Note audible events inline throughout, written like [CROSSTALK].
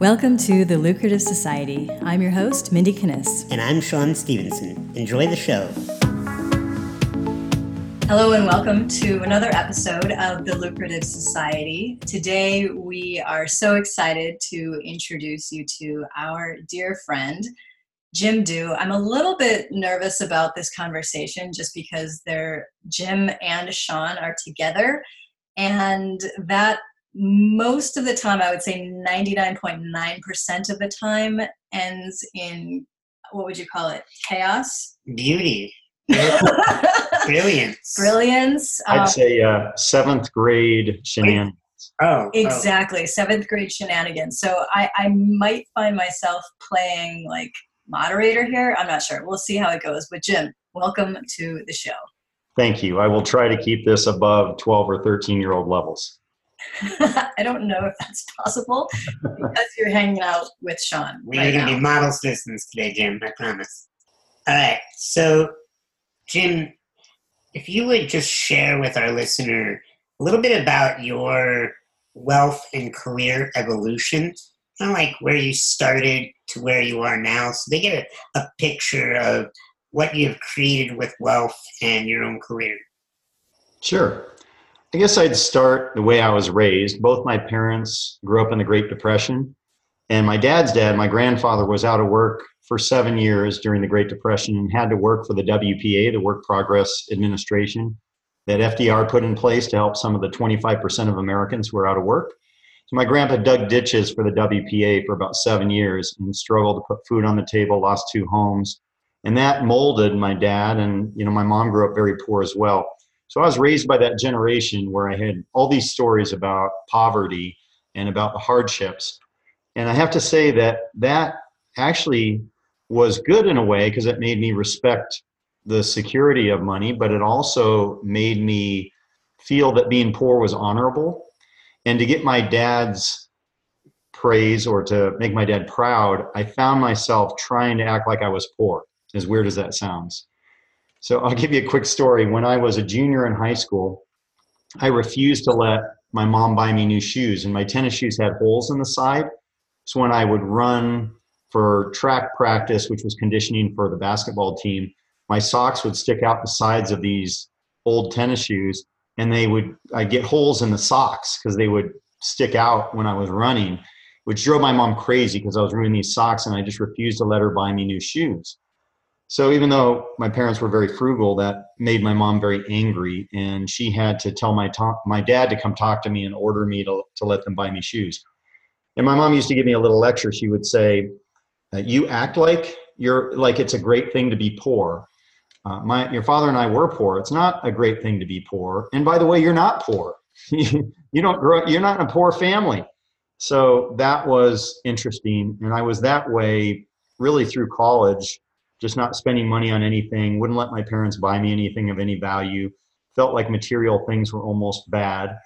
Welcome to The Lucrative Society. I'm your host, Mindy Kinnis. And I'm Sean Stevenson. Enjoy the show. Hello, and welcome to another episode of The Lucrative Society. Today, we are so excited to introduce you to our dear friend, Jim Dew. I'm a little bit nervous about this conversation just because they're Jim and Sean are together, and that most of the time, I would say 99.9% of the time ends in what would you call it? Chaos? Beauty. [LAUGHS] Brilliance. Brilliance. I'd um, say uh, seventh grade shenanigans. Oh, oh, exactly. Oh. Seventh grade shenanigans. So I, I might find myself playing like moderator here. I'm not sure. We'll see how it goes. But Jim, welcome to the show. Thank you. I will try to keep this above 12 or 13 year old levels. [LAUGHS] I don't know if that's possible because you're hanging out with Sean. We right are going to be model citizens today, Jim. I promise. All right. So, Jim, if you would just share with our listener a little bit about your wealth and career evolution, kind of like where you started to where you are now, so they get a, a picture of what you've created with wealth and your own career. Sure. I guess I'd start the way I was raised. Both my parents grew up in the Great Depression, and my dad's dad, my grandfather, was out of work for seven years during the Great Depression and had to work for the WPA, the Work Progress Administration, that FDR put in place to help some of the 25% of Americans who were out of work. So my grandpa dug ditches for the WPA for about seven years and struggled to put food on the table, lost two homes. And that molded my dad, and you know, my mom grew up very poor as well. So I was raised by that generation where I had all these stories about poverty and about the hardships. And I have to say that that actually was good in a way because it made me respect the security of money, but it also made me feel that being poor was honorable. And to get my dad's praise or to make my dad proud, I found myself trying to act like I was poor, as weird as that sounds. So I'll give you a quick story. When I was a junior in high school, I refused to let my mom buy me new shoes, and my tennis shoes had holes in the side. So when I would run for track practice, which was conditioning for the basketball team, my socks would stick out the sides of these old tennis shoes, and they would I get holes in the socks because they would stick out when I was running, which drove my mom crazy because I was ruining these socks, and I just refused to let her buy me new shoes. So even though my parents were very frugal, that made my mom very angry, and she had to tell my my dad to come talk to me and order me to to let them buy me shoes. And my mom used to give me a little lecture. She would say, uh, "You act like you're like it's a great thing to be poor. Uh, my your father and I were poor. It's not a great thing to be poor. And by the way, you're not poor. [LAUGHS] you don't grow. You're not in a poor family." So that was interesting, and I was that way really through college just not spending money on anything, wouldn't let my parents buy me anything of any value, felt like material things were almost bad.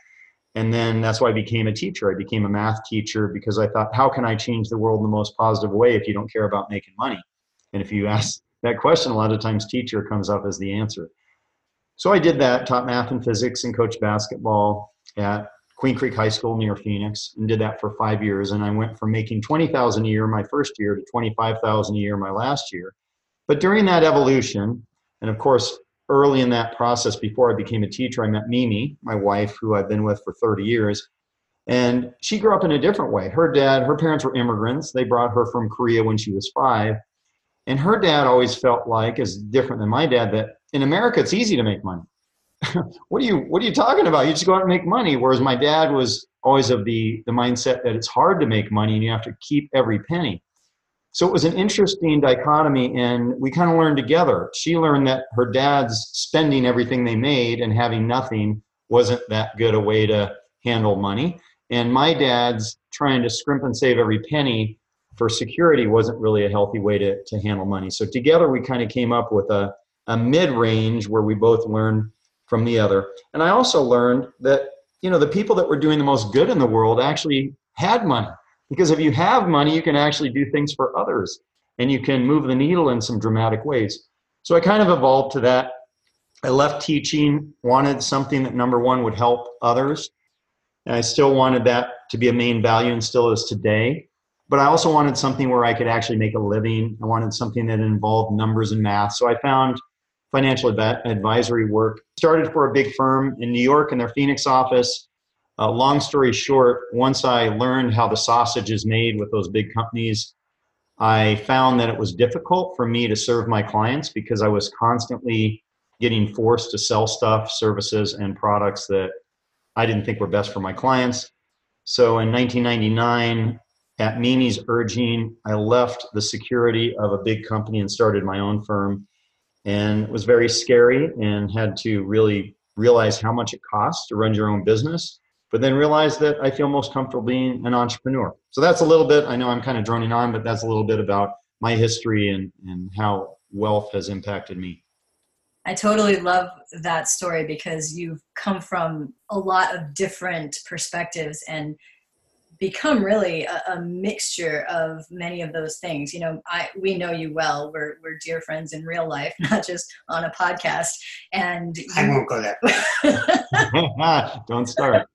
And then that's why I became a teacher. I became a math teacher because I thought, how can I change the world in the most positive way if you don't care about making money? And if you [LAUGHS] ask that question, a lot of times teacher comes up as the answer. So I did that, taught math and physics and coached basketball at Queen Creek High School near Phoenix and did that for five years. And I went from making 20,000 a year my first year to 25,000 a year my last year. But during that evolution, and of course, early in that process, before I became a teacher, I met Mimi, my wife, who I've been with for 30 years. And she grew up in a different way. Her dad, her parents were immigrants. They brought her from Korea when she was five. And her dad always felt like, as different than my dad, that in America it's easy to make money. [LAUGHS] what are you what are you talking about? You just go out and make money. Whereas my dad was always of the the mindset that it's hard to make money and you have to keep every penny. So it was an interesting dichotomy, and we kind of learned together. She learned that her dad's spending everything they made and having nothing wasn't that good a way to handle money. And my dad's trying to scrimp and save every penny for security wasn't really a healthy way to, to handle money. So together we kind of came up with a, a mid range where we both learned from the other. And I also learned that, you know, the people that were doing the most good in the world actually had money because if you have money, you can actually do things for others and you can move the needle in some dramatic ways. So I kind of evolved to that. I left teaching, wanted something that number one would help others. And I still wanted that to be a main value and still is today. but I also wanted something where I could actually make a living. I wanted something that involved numbers and math. So I found financial advisory work. Started for a big firm in New York in their Phoenix office. Uh, long story short, once I learned how the sausage is made with those big companies, I found that it was difficult for me to serve my clients because I was constantly getting forced to sell stuff, services, and products that I didn't think were best for my clients. So in 1999, at Mimi's urging, I left the security of a big company and started my own firm. And it was very scary and had to really realize how much it costs to run your own business, but then realize that I feel most comfortable being an entrepreneur. So that's a little bit, I know I'm kind of droning on, but that's a little bit about my history and, and how wealth has impacted me. I totally love that story because you've come from a lot of different perspectives and become really a, a, mixture of many of those things. You know, I we know you well. We're we're dear friends in real life, [LAUGHS] not just on a podcast. And you, I won't go there. [LAUGHS] [LAUGHS] Don't start.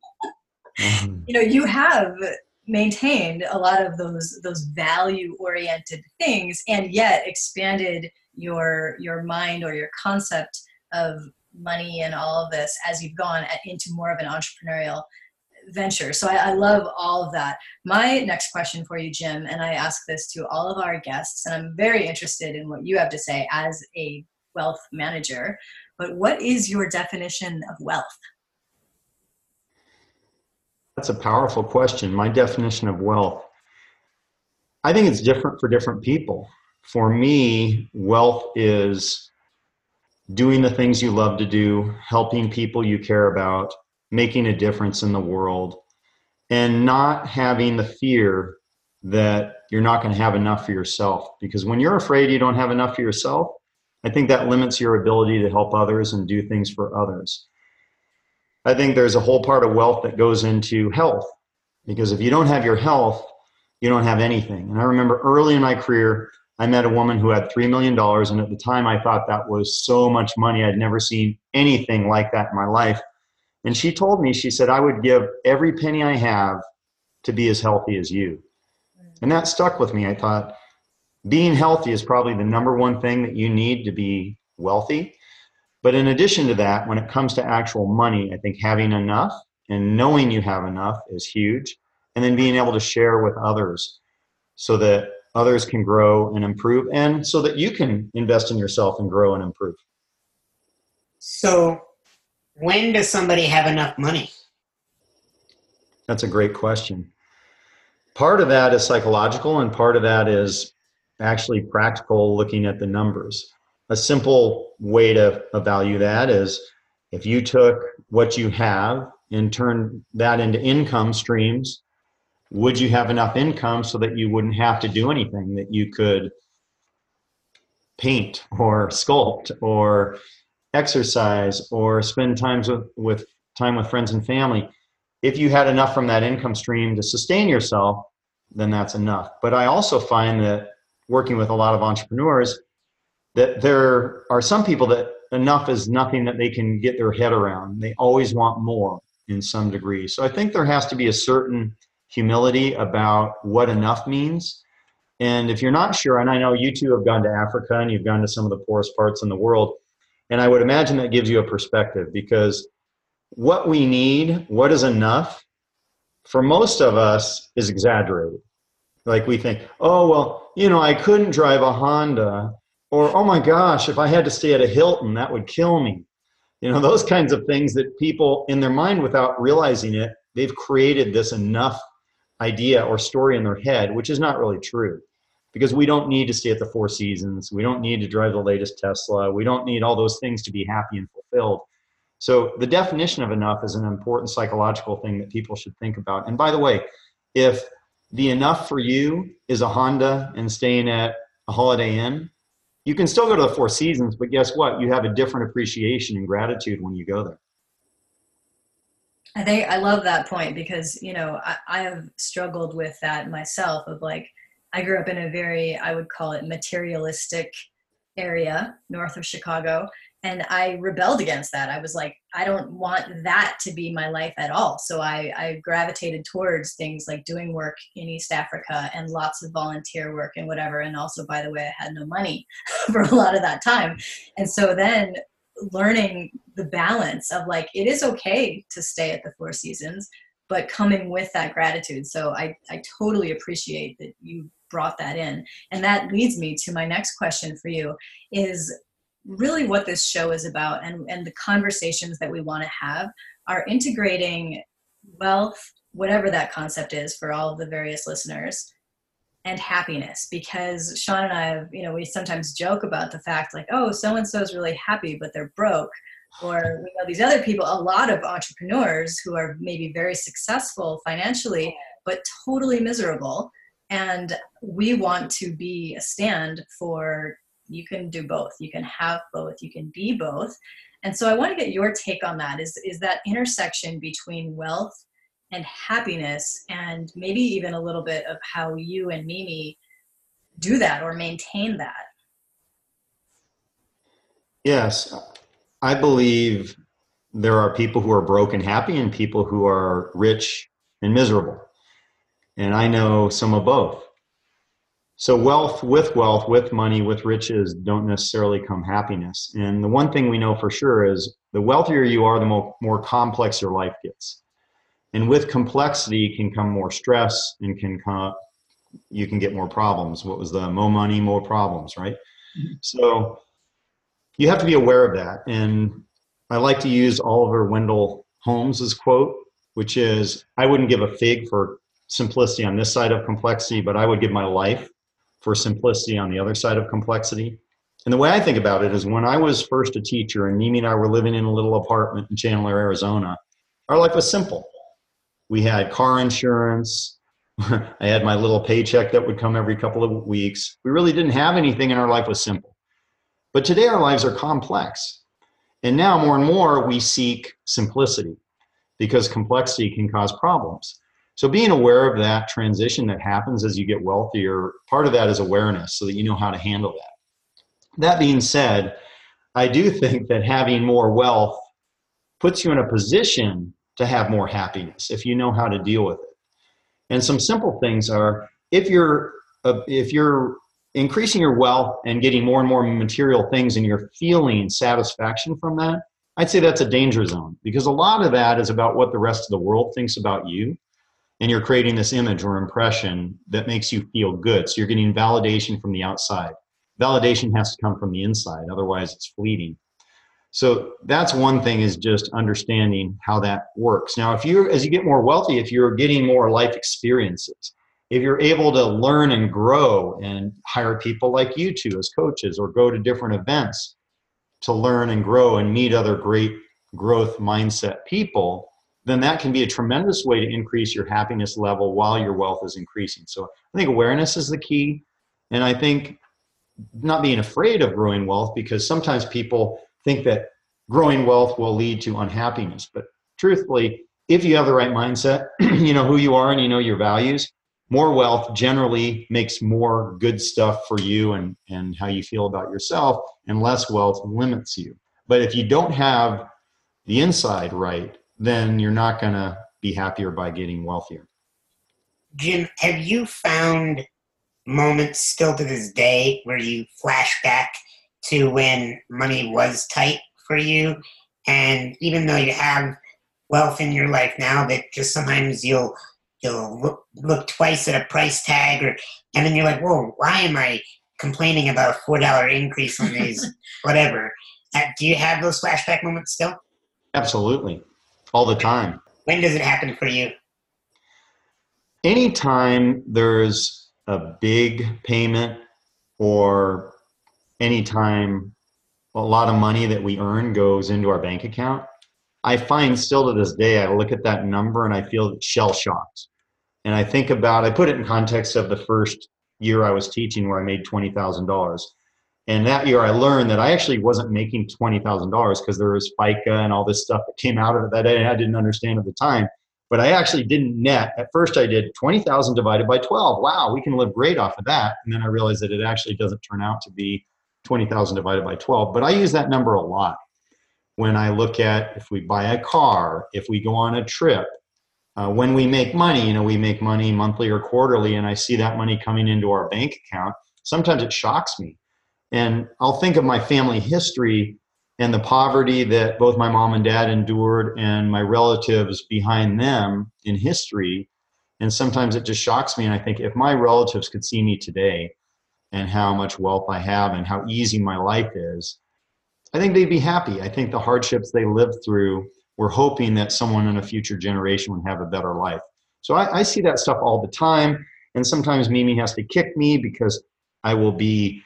Mm-hmm. you know, you have maintained a lot of those those value oriented things and yet expanded your your mind or your concept of money and all of this as you've gone into more of an entrepreneurial venture. So I, I, love all of that. My next question for you, Jim, and I ask this to all of our guests, and I'm very interested in what you have to say as a wealth manager. But what is your definition of wealth? That's a powerful question. My definition of wealth, I think it's different for different people. For me, wealth is doing the things you love to do, helping people you care about, making a difference in the world and not having the fear that you're not going to have enough for yourself. Because when you're afraid you don't have enough for yourself, I think that limits your ability to help others and do things for others. I think there's a whole part of wealth that goes into health. Because if you don't have your health, you don't have anything. And I remember early in my career, I met a woman who had $3 million. And at the time, I thought that was so much money. I'd never seen anything like that in my life. And she told me, she said, I would give every penny I have to be as healthy as you. And that stuck with me. I thought, being healthy is probably the number one thing that you need to be wealthy. But in addition to that, when it comes to actual money, I think having enough and knowing you have enough is huge. And then being able to share with others so that others can grow and improve and so that you can invest in yourself and grow and improve. So, when does somebody have enough money? That's a great question. Part of that is psychological, and part of that is actually practical looking at the numbers. A simple way to value that is if you took what you have and turned that into income streams, would you have enough income so that you wouldn't have to do anything, that you could paint or sculpt or exercise or spend times with, with time with friends and family? If you had enough from that income stream to sustain yourself then that's enough. But i also find that working with a lot of entrepreneurs that there are some people that enough is nothing that they can get their head around. They always want more in some degree. So i think there has to be a certain humility about what enough means. And if you're not sure and i know you two have gone to africa and you've gone to some of the poorest parts in the world and I would imagine that gives you a perspective because what we need, what is enough, for most of us is exaggerated. Like we think, oh, well, you know, I couldn't drive a Honda, or oh my gosh, if I had to stay at a Hilton, that would kill me. You know, [LAUGHS] those kinds of things that people, in their mind, without realizing it, they've created this enough idea or story in their head, which is not really true because we don't need to stay at the Four Seasons. We don't need to drive the latest Tesla. We don't need all those things to be happy and fulfilled. So the definition of enough is an important psychological thing that people should think about. And by the way, if the enough for you is a Honda and staying at a Holiday Inn, you can still go to the Four Seasons, but guess what? You have a different appreciation and gratitude when you go there. I think I love that point because you know I, I have struggled with that myself of like I grew up in a very, I would call it materialistic area north of Chicago. And I rebelled against that. I was like, I don't want that to be my life at all. So I, I gravitated towards things like doing work in East Africa and lots of volunteer work and whatever. And also, by the way, I had no money [LAUGHS] for a lot of that time. And so then learning the balance of like, it is okay to stay at the Four Seasons, but coming with that gratitude. So I, I totally appreciate that you brought that in. And that leads me to my next question for you is really what this show is about and, and the conversations that we want to have are integrating wealth, whatever that concept is for all of the various listeners, and happiness. Because Sean and I have, you know, we sometimes joke about the fact like, oh, so and so is really happy, but they're broke. Or we know these other people, a lot of entrepreneurs who are maybe very successful financially, but totally miserable. And we want to be a stand for you can do both. You can have both. You can be both. And so i want to get your take on that. Is is that intersection between wealth and happiness and maybe even a little bit of how you and mimi do that or maintain that? Yes. I believe there are people who are broke and happy and people who are rich and miserable. And i know some of both so wealth with wealth with money with riches don't necessarily come happiness. And the one thing we know for sure is the wealthier you are the more, more complex your life gets. And with complexity can come more stress and can come you can get more problems. What was the more money more problems right? Mm-hmm. so you have to be aware of that. And i like to use oliver wendell holmes's quote which is i wouldn't give a fig for simplicity on this side of complexity but i would give my life for simplicity on the other side of complexity. And the way I think about it is when I was first a teacher and Mimi and I were living in a little apartment in Chandler, Arizona, our life was simple. We had car insurance. [LAUGHS] I had my little paycheck that would come every couple of weeks. We really didn't have anything and our life was simple. But today our lives are complex. And now more and more we seek simplicity because complexity can cause problems. So being aware of that transition that happens as you get wealthier, part of that is awareness so that you know how to handle that. That being said, I do think that having more wealth puts you in a position to have more happiness if you know how to deal with it. And some simple things are if you're uh, if you're increasing your wealth and getting more and more material things and you're feeling satisfaction from that, I'd say that's a danger zone because a lot of that is about what the rest of the world thinks about you and you're creating this image or impression that makes you feel good. So you're getting validation from the outside. Validation has to come from the inside, otherwise it's fleeting. So that's one thing is just understanding how that works. Now, if you as you get more wealthy, if you're getting more life experiences, if you're able to learn and grow and hire people like you two as coaches or go to different events to learn and grow and meet other great growth mindset people, then that can be a tremendous way to increase your happiness level while your wealth is increasing. So I think awareness is the key. And I think not being afraid of growing wealth because sometimes people think that growing wealth will lead to unhappiness. But truthfully, if you have the right mindset, [CLEARS THROAT] you know who you are and you know your values, more wealth generally makes more good stuff for you and, and how you feel about yourself, and less wealth limits you. But if you don't have the inside right, then you're not going to be happier by getting wealthier. Jim, have you found moments still to this day where you flash back to when money was tight for you? And even though you have wealth in your life now, that just sometimes you'll you'll look, look twice at a price tag, or and then you're like, "Whoa, why am I complaining about a four dollar increase on these [LAUGHS] whatever?" Uh, do you have those flashback moments still? Absolutely all the time. When does it happen for you? Anytime there's a big payment or anytime a lot of money that we earn goes into our bank account, I find still to this day, I look at that number and I feel shell shocked. And I think about, I put it in context of the first year I was teaching where I made $20,000. And that year I learned that I actually wasn't making $20,000 because there was FICA and all this stuff that came out of it that I didn't understand at the time. But I actually didn't net. At first I did 20,000 divided by 12. Wow, we can live great off of that. And then I realized that it actually doesn't turn out to be 20,000 divided by 12, but I use that number a lot when I look at if we buy a car, if we go on a trip, uh, when we make money, you know, we make money monthly or quarterly, and I see that money coming into our bank account. Sometimes it shocks me. And I'll think of my family history and the poverty that both my mom and dad endured and my relatives behind them in history. And sometimes it just shocks me. And I think if my relatives could see me today and how much wealth I have and how easy my life is, I think they'd be happy. I think the hardships they lived through we're hoping that someone in a future generation would have a better life. So I, I see that stuff all the time. And sometimes Mimi has to kick me because I will be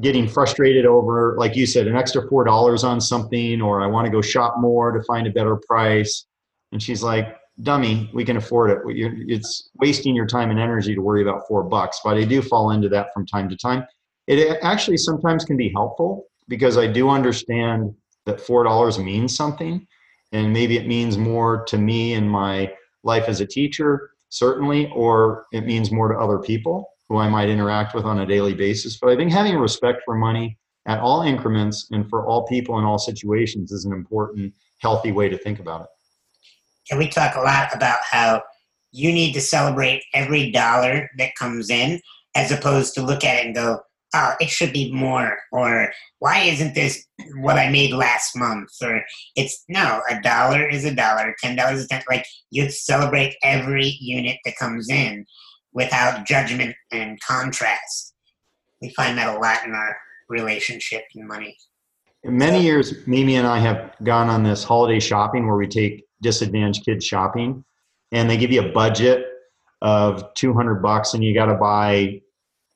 getting frustrated over, like you said, an extra four dollars on something, or I want to go shop more to find a better price. And she's like, "Dummy, we can afford it. It's wasting your time and energy to worry about four bucks." But I do fall into that from time to time. It actually sometimes can be helpful because I do understand that four dollars means something and maybe it means more to me in my life as a teacher certainly or it means more to other people who i might interact with on a daily basis but i think having respect for money at all increments and for all people in all situations is an important healthy way to think about it and we talk a lot about how you need to celebrate every dollar that comes in as opposed to look at it and go oh, it should be more, or why isn't this what I made last month? Or it's no, a dollar is a dollar, ten dollars is ten. Like you celebrate every unit that comes in without judgment and contrast. We find that a lot in our relationship and money. In many years, Mimi and I have gone on this holiday shopping where we take disadvantaged kids shopping, and they give you a budget of 200 bucks, and you got to buy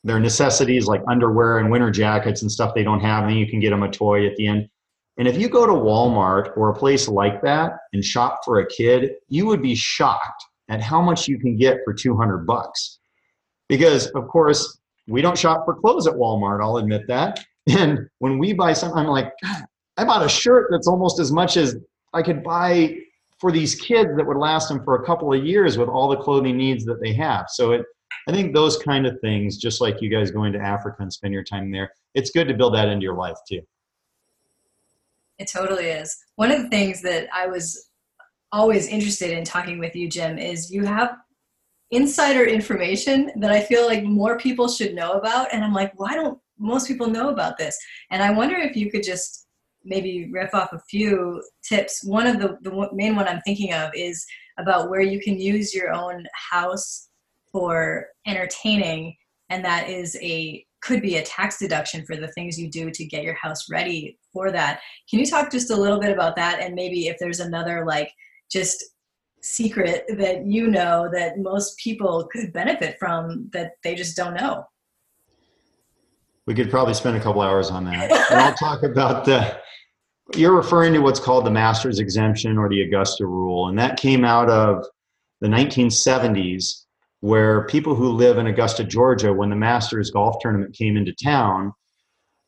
their necessities like underwear and winter jackets and stuff they don't have, and you can get them a toy at the end. And if you go to Walmart or a place like that and shop for a kid, you would be shocked at how much you can get for 200 bucks. Because of course, we don't shop for clothes at Walmart, I'll admit that. [LAUGHS] And when we buy something, I'm like, I bought a shirt that's almost as much as I could buy for these kids that would last them for a couple of years with all the clothing needs that they have. So it I think those kind of things, just like you guys going to Africa and spend your time there, it's good to build that into your life too. It totally is. One of the things that I was always interested in talking with you, Jim, is you have insider information that I feel like more people should know about. And I'm like, why don't most people know about this? And I wonder if you could just maybe riff off a few tips. One of the, the main one I'm thinking of is about where you can use your own house for entertaining and that is a could be a tax deduction for the things you do to get your house ready for that can you talk just a little bit about that and maybe if there's another like just secret that you know that most people could benefit from that they just don't know. We could probably spend a couple hours on that. [LAUGHS] And i'll talk about the you're referring to what's called the master's exemption or the augusta rule. And that came out of the 1970s where people who live in Augusta, Georgia, when the Masters golf tournament came into town,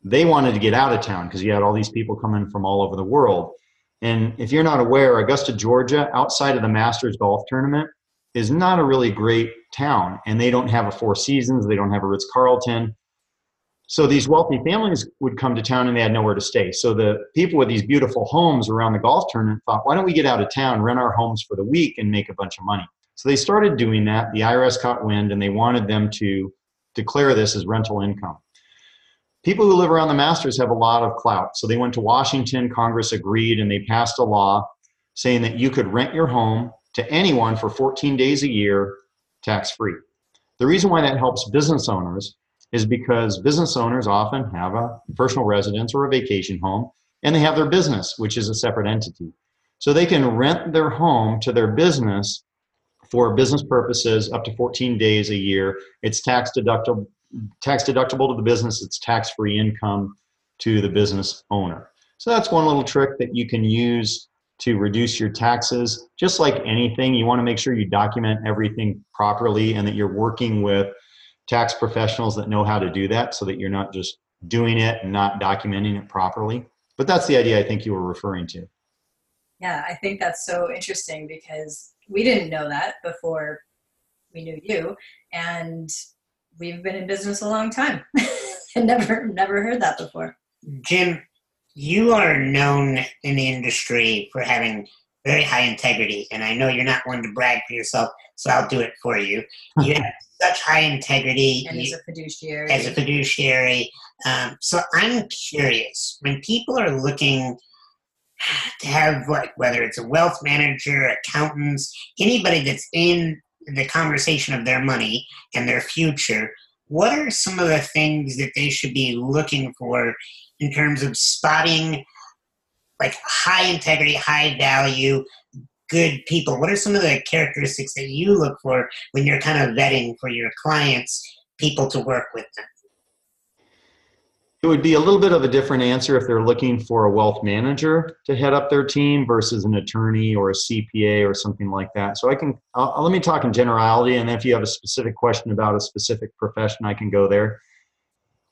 they wanted to get out of town because you had all these people coming from all over the world. And if you're not aware, Augusta, Georgia, outside of the Masters golf tournament, is not a really great town. And they don't have a Four Seasons, they don't have a Ritz Carlton. So these wealthy families would come to town and they had nowhere to stay. So the people with these beautiful homes around the golf tournament thought, why don't we get out of town, rent our homes for the week, and make a bunch of money? So they started doing that. The IRS caught wind and they wanted them to declare this as rental income. People who live around the masters have a lot of clout. So they went to Washington, Congress agreed, and they passed a law saying that you could rent your home to anyone for 14 days a year tax free. The reason why that helps business owners is because business owners often have a personal residence or a vacation home and they have their business, which is a separate entity. So they can rent their home to their business for business purposes up to 14 days a year. It's tax deductible, tax deductible to the business. It's tax-free income to the business owner. So that's one little trick that you can use to reduce your taxes. Just like anything, you want to make sure you document everything properly and that you're working with tax professionals that know how to do that so that you're not just doing it and not documenting it properly. But that's the idea I think you were referring to. Yeah, I think that's so interesting because we didn't know that before we knew you and we've been in business a long time [LAUGHS] never never heard that before. Jim, you are known in the industry for having very high integrity, and I know you're not one to brag for yourself, so I'll do it for you. [LAUGHS] You have such high integrity And as a fiduciary. as a fiduciary. Um, so I'm curious when people are looking to have like whether it's a wealth manager, accountants, anybody that's in the conversation of their money and their future, what are some of the things that they should be looking for in terms of spotting like high integrity, high value, good people? What are some of the characteristics that you look for when you're kind of vetting for your clients, people to work with them? It would be a little bit of a different answer if they're looking for a wealth manager to head up their team versus an attorney or a CPA or something like that. So I can I'll, I'll- let me talk in generality, and if you have a specific question about a specific profession, I can go there.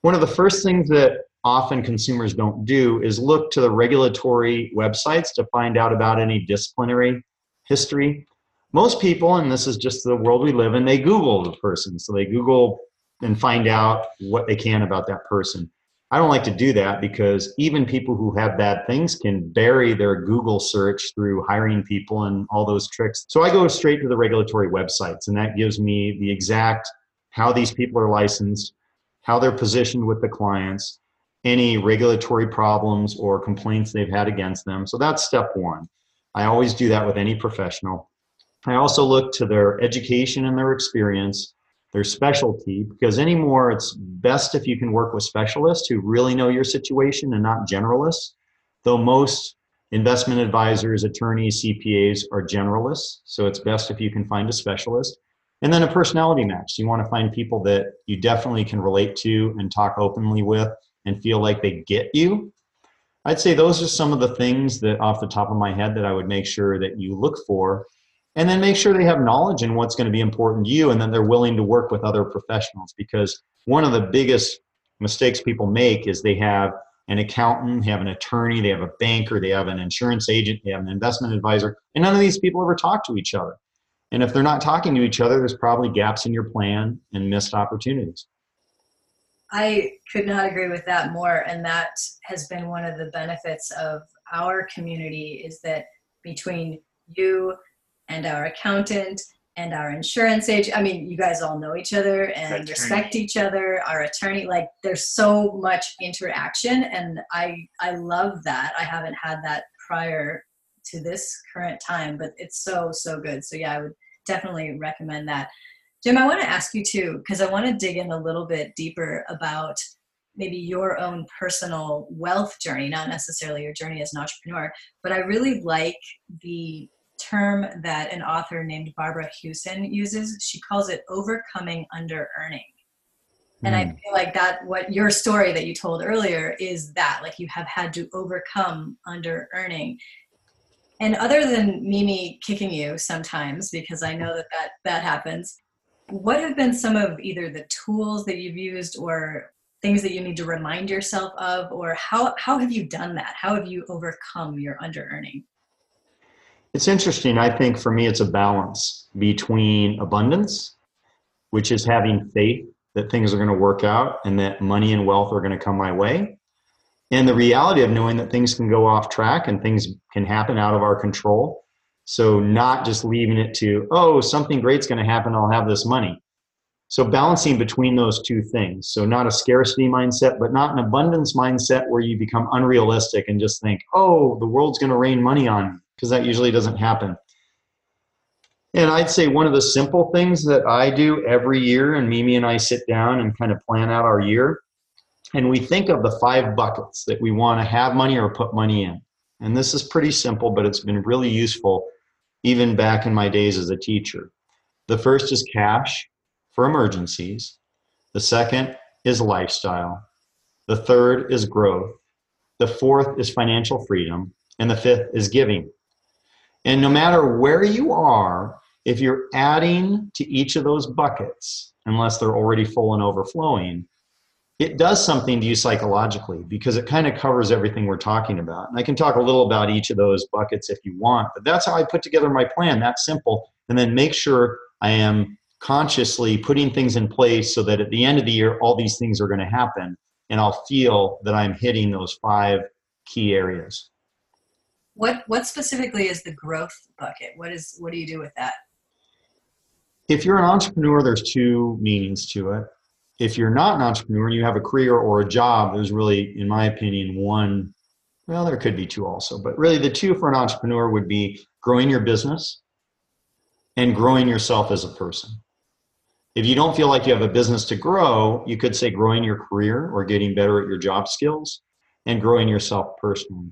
One of the first things that often consumers don't do is look to the regulatory websites to find out about any disciplinary history. Most people, and this is just the world we live in, they Google the person. So they Google and find out what they can about that person. I don't like to do that because even people who have bad things can bury their Google search through hiring people and all those tricks. So I go straight to the regulatory websites, and that gives me the exact how these people are licensed, how they're positioned with the clients, any regulatory problems or complaints they've had against them. So that's step one. I always do that with any professional. I also look to their education and their experience their specialty because anymore it's best if you can work with specialists who really know your situation and not generalists though most investment advisors attorneys cpas are generalists so it's best if you can find a specialist. And then a personality match. You want to find people that you definitely can relate to and talk openly with and feel like they get you. I'd say those are some of the things that off the top of my head that i would make sure that you look for and then make sure they have knowledge in what's going to be important to you and then they're willing to work with other professionals because one of the biggest mistakes people make is they have an accountant they have an attorney they have a banker they have an insurance agent they have an investment advisor and none of these people ever talk to each other and if they're not talking to each other there's probably gaps in your plan and missed opportunities I could not agree with that more. And that has been one of the benefits of our community is that between you and our accountant and our insurance agent, I mean, you guys all know each other and Attorney. respect each other, our attorney, like there's so much interaction. And I, I love that. I haven't had that prior to this current time, but it's so, so good. So yeah, I would definitely recommend that. Jim, I want to ask you too, because I want to dig in a little bit deeper about maybe your own personal wealth journey, not necessarily your journey as an entrepreneur, but I really like the term that an author named Barbara Huson uses. She calls it overcoming under earning. And I Mm. feel like that what your story that you told earlier is that like you have had to overcome under earning. And other than Mimi kicking you sometimes, because I know that that, that happens, what have been some of either the tools that you've used or things that you need to remind yourself of, or how, how have you done that? How have you overcome your under earning? It's interesting. I think for me, it's a balance between abundance, which is having faith that things are going to work out and that money and wealth are going to come my way, and the reality of knowing that things can go off track and things can happen out of our control. So, not just leaving it to, oh, something great's going to happen, I'll have this money. So, balancing between those two things. So, not a scarcity mindset, but not an abundance mindset where you become unrealistic and just think, oh, the world's going to rain money on me because that usually doesn't happen. And I'd say one of the simple things that I do every year, and Mimi and I sit down and kind of plan out our year, and we think of the five buckets that we want to have money or put money in. And this is pretty simple, but it's been really useful even back in my days as a teacher. The first is cash for emergencies, the second is lifestyle, the third is growth, the fourth is financial freedom, and the fifth is giving. And no matter where you are, if you're adding to each of those buckets, unless they're already full and overflowing, it does something to you psychologically because it kind of covers everything we're talking about. And I can talk a little about each of those buckets if you want, but that's how I put together my plan, that simple. And then make sure I am consciously putting things in place so that at the end of the year, all these things are going to happen. and I'll feel that I'm hitting those five key areas. What what specifically is the growth bucket? What is what do you do with that? If you're an entrepreneur, there's two meanings to it. If you're not an entrepreneur and you have a career or a job, there's really, in my opinion, one. Well, there could be two also, but really the two for an entrepreneur would be growing your business and growing yourself as a person. If you don't feel like you have a business to grow, you could say growing your career or getting better at your job skills and growing yourself personally.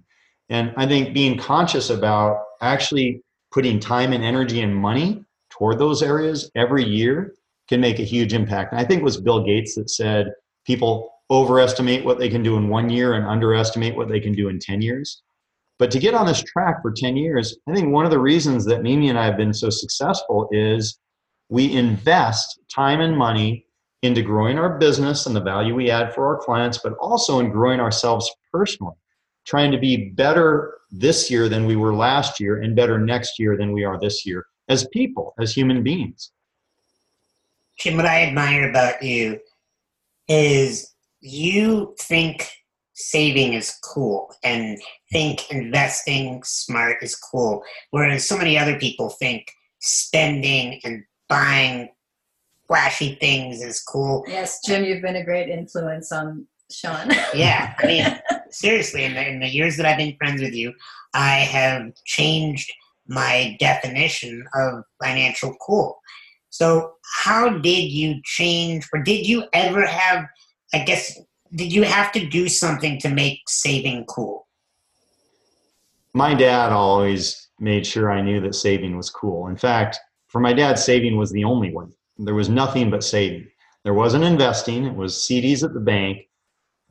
And I think being conscious about actually putting time and energy and money toward those areas every year can make a huge impact. And I think it was Bill Gates that said people overestimate what they can do in one year and underestimate what they can do in 10 years. But to get on this track for 10 years, I think one of the reasons that Mimi and I have been so successful is we invest time and money into growing our business and the value we add for our clients, but also in growing ourselves personally, trying to be better this year than we were last year and better next year than we are this year as people, as human beings. Jim, what I admire about you is you think saving is cool and think investing smart is cool, whereas so many other people think spending and buying flashy things is cool. Yes, Jim, you've been a great influence on Sean. yeah, I mean, [LAUGHS] seriously, in the, in the years that I've been friends with you, I have changed my definition of financial cool. So, how did you change, or did you ever have, I guess, did you have to do something to make saving cool? My dad always made sure I knew that saving was cool. In fact, for my dad, saving was the only way. There was nothing but saving. There wasn't investing, it was CDs at the bank.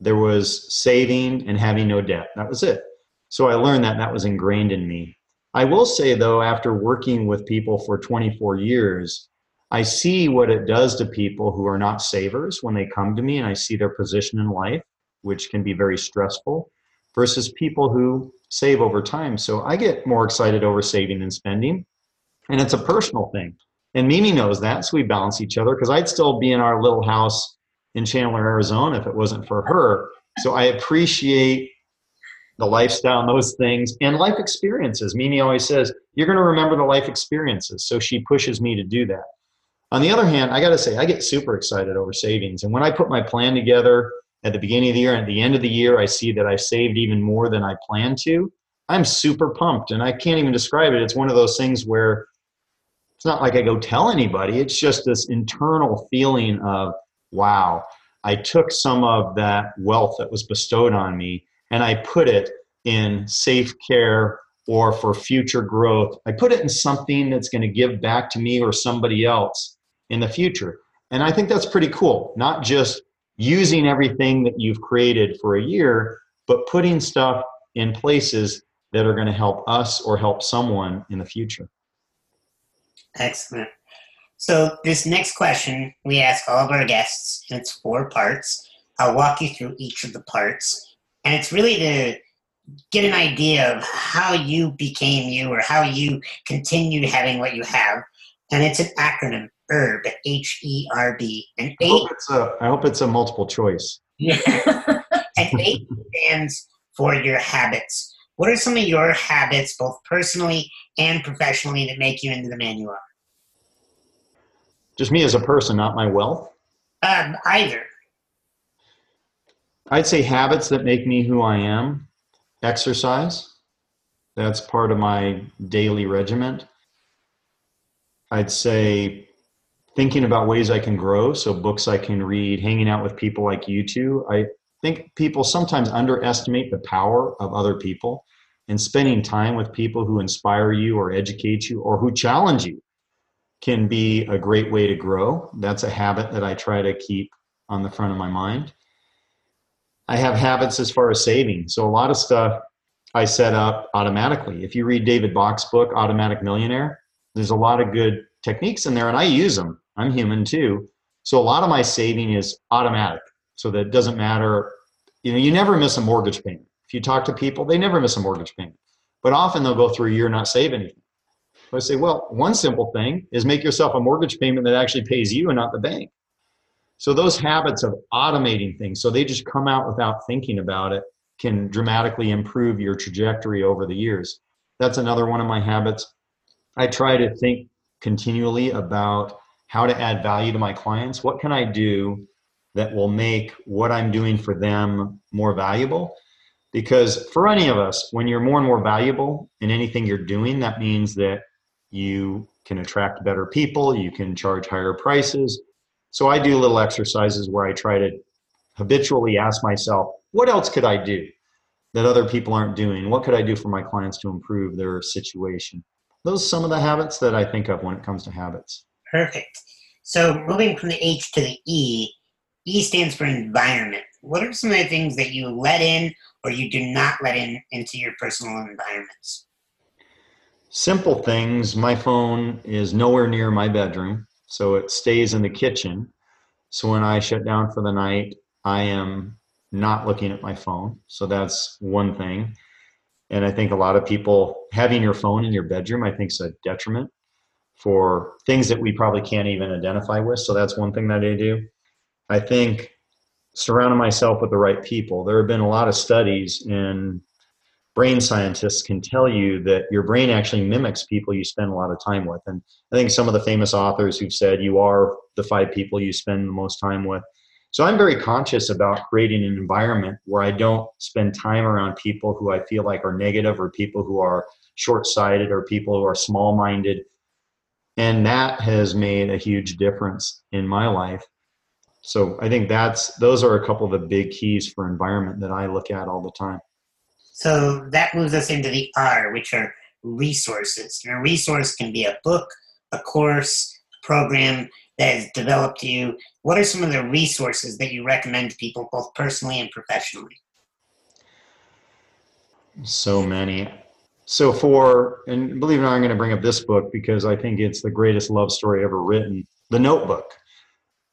There was saving and having no debt. That was it. So I learned that that was ingrained in me. I will say, though, after working with people for 24 years, I see what it does to people who are not savers when they come to me and I see their position in life, which can be very stressful, versus people who save over time. So I get more excited over saving than spending. And it's a personal thing. And Mimi knows that, so we balance each other because I'd still be in our little house in Chandler, Arizona if it wasn't for her. So I appreciate the lifestyle and those things and life experiences. Mimi always says, You're going to remember the life experiences. So she pushes me to do that. On the other hand, I got to say, I get super excited over savings. And when I put my plan together at the beginning of the year and at the end of the year, I see that I saved even more than I planned to. I'm super pumped and I can't even describe it. It's one of those things where it's not like I go tell anybody. It's just this internal feeling of, wow, I took some of that wealth that was bestowed on me and I put it in safe care or for future growth. I put it in something that's going to give back to me or somebody else in the future. And I think that's pretty cool. Not just using everything that you've created for a year, but putting stuff in places that are going to help us or help someone in the future. Excellent. So, this next question we ask all of our guests, and it's four parts. I'll walk you through each of the parts, and it's really to get an idea of how you became you or how you continued having what you have. And it's an acronym HERB, H E R B. And I hope, it's a, I hope it's a multiple choice. Yeah. [LAUGHS] and eight stands for your habits. What are some of your habits, both personally and professionally, that make you into the man you are? Just me as a person, not my wealth? Um, either. I'd say habits that make me who I am. Exercise. That's part of my daily regiment. I'd say thinking about ways I can grow, so books I can read, hanging out with people like you two. I think people sometimes underestimate the power of other people and spending time with people who inspire you or educate you or who challenge you can be a great way to grow. That's a habit that I try to keep on the front of my mind. I have habits as far as saving. So a lot of stuff I set up automatically. If you read David Bach's book, Automatic Millionaire, there's a lot of good techniques in there and I use them. I'm human too. So a lot of my saving is automatic. So that doesn't matter. You know, you never miss a mortgage payment. If you talk to people, they never miss a mortgage payment. But often they'll go through a year not save anything. I say, well, one simple thing is make yourself a mortgage payment that actually pays you and not the bank. So those habits of automating things, so they just come out without thinking about it, can dramatically improve your trajectory over the years. That's another one of my habits. I try to think continually about how to add value to my clients. What can I do that will make what I'm doing for them more valuable? Because for any of us, when you're more and more valuable in anything you're doing, that means that you can attract better people, you can charge higher prices. So I do little exercises where I try to habitually ask myself, what else could I do that other people aren't doing? What could I do for my clients to improve their situation? Those are some of the habits that I think of when it comes to habits. Perfect. So moving from the H to the E, E stands for environment. What are some of the things that you let in or you do not let in into your personal environments? Simple things. My phone is nowhere near my bedroom, so it stays in the kitchen. So when I shut down for the night, I am not looking at my phone. So that's one thing. And I think a lot of people having your phone in your bedroom, I think, is a detriment for things that we probably can't even identify with. So that's one thing that I do. I think surrounding myself with the right people. There have been a lot of studies in brain scientists can tell you that your brain actually mimics people you spend a lot of time with. And I think some of the famous authors who've said you are the five people you spend the most time with. So I'm very conscious about creating an environment where I don't spend time around people who I feel like are negative or people who are short sighted or people who are small minded. And that has made a huge difference in my life. So I think that's those are a couple of the big keys for environment that I look at all the time. So that moves us into the R, which are resources. And a resource can be a book, a course, a program that has developed you. What are some of the resources that you recommend to people, both personally and professionally? So many. So for and believe it or not, I'm going to bring up this book because I think it's the greatest love story ever written. The Notebook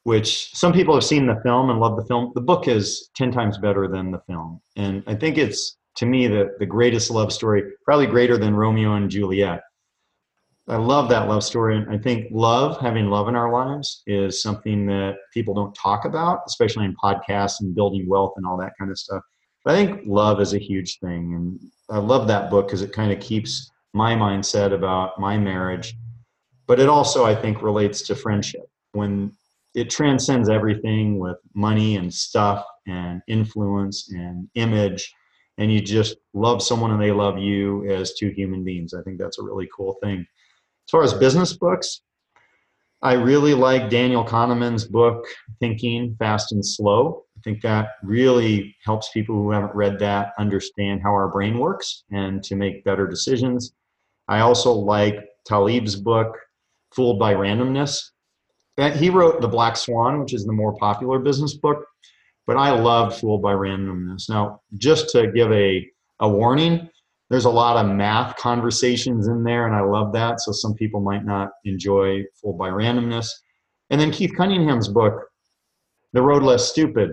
which some people have seen the film and love the film. The book is 10 times better than the film. And I think it's, to me, the, the greatest love story, probably greater than Romeo and Juliet. I love that love story. And I think love, having love in our lives, is something that people don't talk about, especially in podcasts and building wealth and all that kind of stuff. But I think love is a huge thing. And I love that book because it kind of keeps my mindset about my marriage. But it also, I think, relates to friendship. When it transcends everything with money and stuff and influence and image and you just love someone and they love you as two human beings. I think that's a really cool thing. As far as business books i really like daniel kahneman's book thinking fast and slow. I think that really helps people who haven't read that understand how our brain works and to make better decisions. I also like taleb's book fooled by randomness. He wrote The Black Swan, which is the more popular business book, but I love Fooled by Randomness. Now, just to give a, a warning, there's a lot of math conversations in there, and I love that. So some people might not enjoy Fooled by Randomness. And then Keith Cunningham's book, The Road Less Stupid.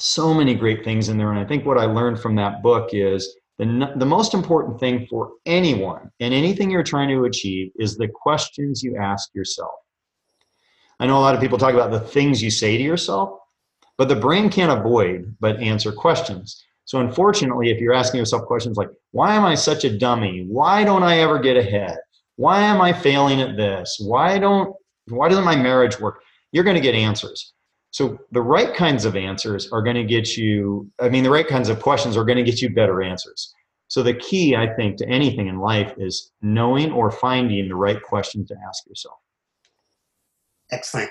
So many great things in there. And I think what I learned from that book is the, the most important thing for anyone and anything you're trying to achieve is the questions you ask yourself. I know a lot of people talk about the things you say to yourself, but the brain can't avoid but answer questions. So unfortunately, if you're asking yourself questions like, why am I such a dummy? Why don't I ever get ahead? Why am I failing at this? Why don't why doesn't my marriage work? You're going to get answers. So the right kinds of answers are going to get you I mean the right kinds of questions are going to get you better answers. So the key I think to anything in life is knowing or finding the right question to ask yourself. Excellent.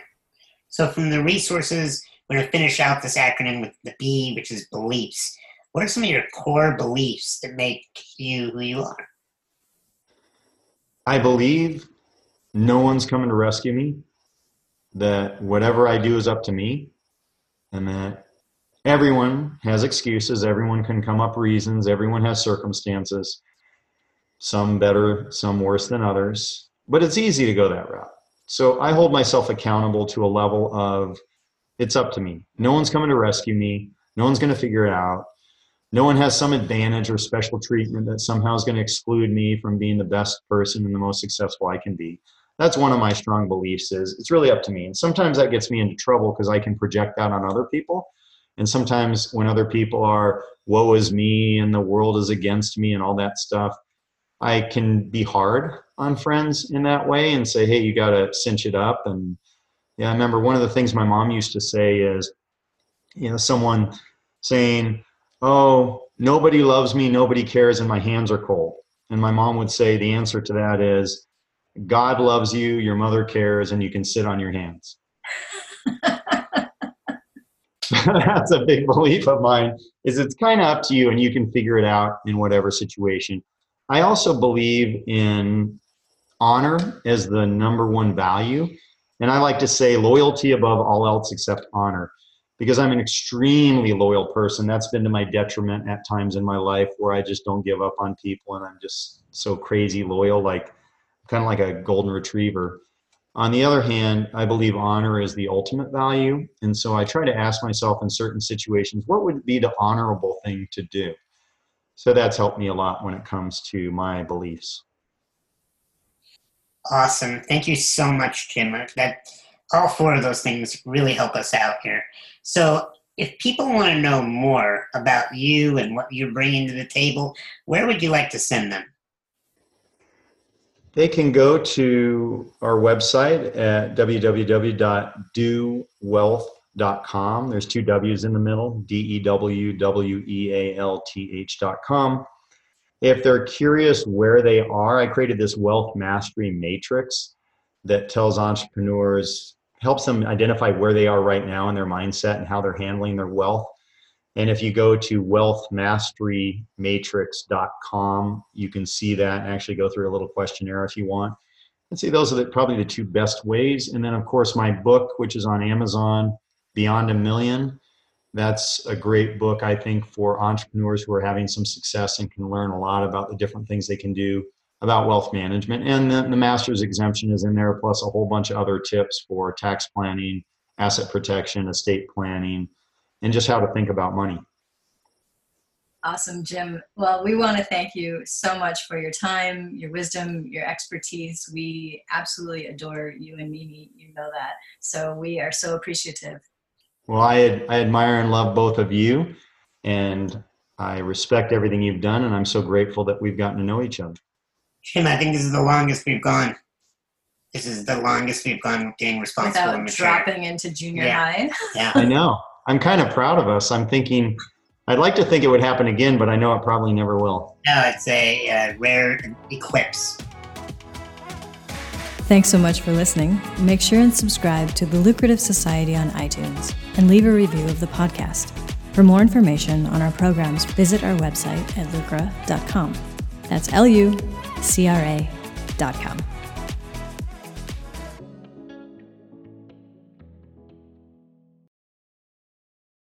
So from the resources, we're going to finish out this acronym with the B, which is beliefs. What are some of your core beliefs that make you who you are? I believe no one's coming to rescue me, that whatever I do is up to me, and that everyone has excuses, everyone can come up reasons, everyone has circumstances, some better, some worse than others. But it's easy to go that route. So I hold myself accountable to a level of it's up to me. No one's coming to rescue me. No one's going to figure it out. No one has some advantage or special treatment that somehow is going to exclude me from being the best person and the most successful I can be. that's one of my strong beliefs is it's really up to me and sometimes that gets me into trouble because i can project that on other people and sometimes when other people are woe is me and the world is against me and all that stuff i can be hard on friends in that way and say hey you got to cinch it up and yeah i remember one of the things my mom used to say is you know someone saying oh nobody loves me nobody cares and my hands are cold and my mom would say the answer to that is God loves you, your mother cares, and you can sit on your hands. [LAUGHS] That's a big belief of mine. Is it's kind of up to you, and you can figure it out in whatever situation. I also believe in honor as the number one value, and I like to say loyalty above all else except honor, because I'm an extremely loyal person. That's been to my detriment at times in my life where I just don't give up on people, and I'm just so crazy loyal, like kind of like a golden retriever. On the other hand, I believe honor is the ultimate value. And so I try to ask myself in certain situations, what would be the honorable thing to do? So that's helped me a lot when it comes to my beliefs. Awesome. Thank you so much, Jim. That all four of those things really help us out here. So if people want to know more about you and what you're bringing to the table, where would you like to send them? They can go to our website at www.dewwealth.com. There's two W's in the middle, D E W W E A L T H.com. If they're curious where they are, I created this wealth mastery matrix that tells entrepreneurs, helps them identify where they are right now in their mindset and how they're handling their wealth. And if you go to wealthmasterymatrix.com, you can see that and actually go through a little questionnaire if you want. And see, those are the, probably the two best ways. And then, of course, my book, which is on Amazon, Beyond a Million. That's a great book, I think, for entrepreneurs who are having some success and can learn a lot about the different things they can do about wealth management. And the, the master's exemption is in there, plus a whole bunch of other tips for tax planning, asset protection, estate planning, and just how to think about money. Awesome, Jim. Well, we want to thank you so much for your time, your wisdom, your expertise. We absolutely adore you and Mimi. You know that. So we are so appreciative. Well, I, I admire and love both of you, and I respect everything you've done, and I'm so grateful that we've gotten to know each other. Jim, I think this is the longest we've gone. This is the longest we've gone being responsible Without dropping into junior yeah. high. Yeah. I know. I'm kind of proud of us. I'm thinking, I'd like to think it would happen again, but I know it probably never will. No, it's a uh, rare eclipse. Thanks so much for listening. Make sure and subscribe to the Lucrative Society on iTunes and leave a review of the podcast. For more information on our programs, visit our website at lucra.com. That's L U C R A.com.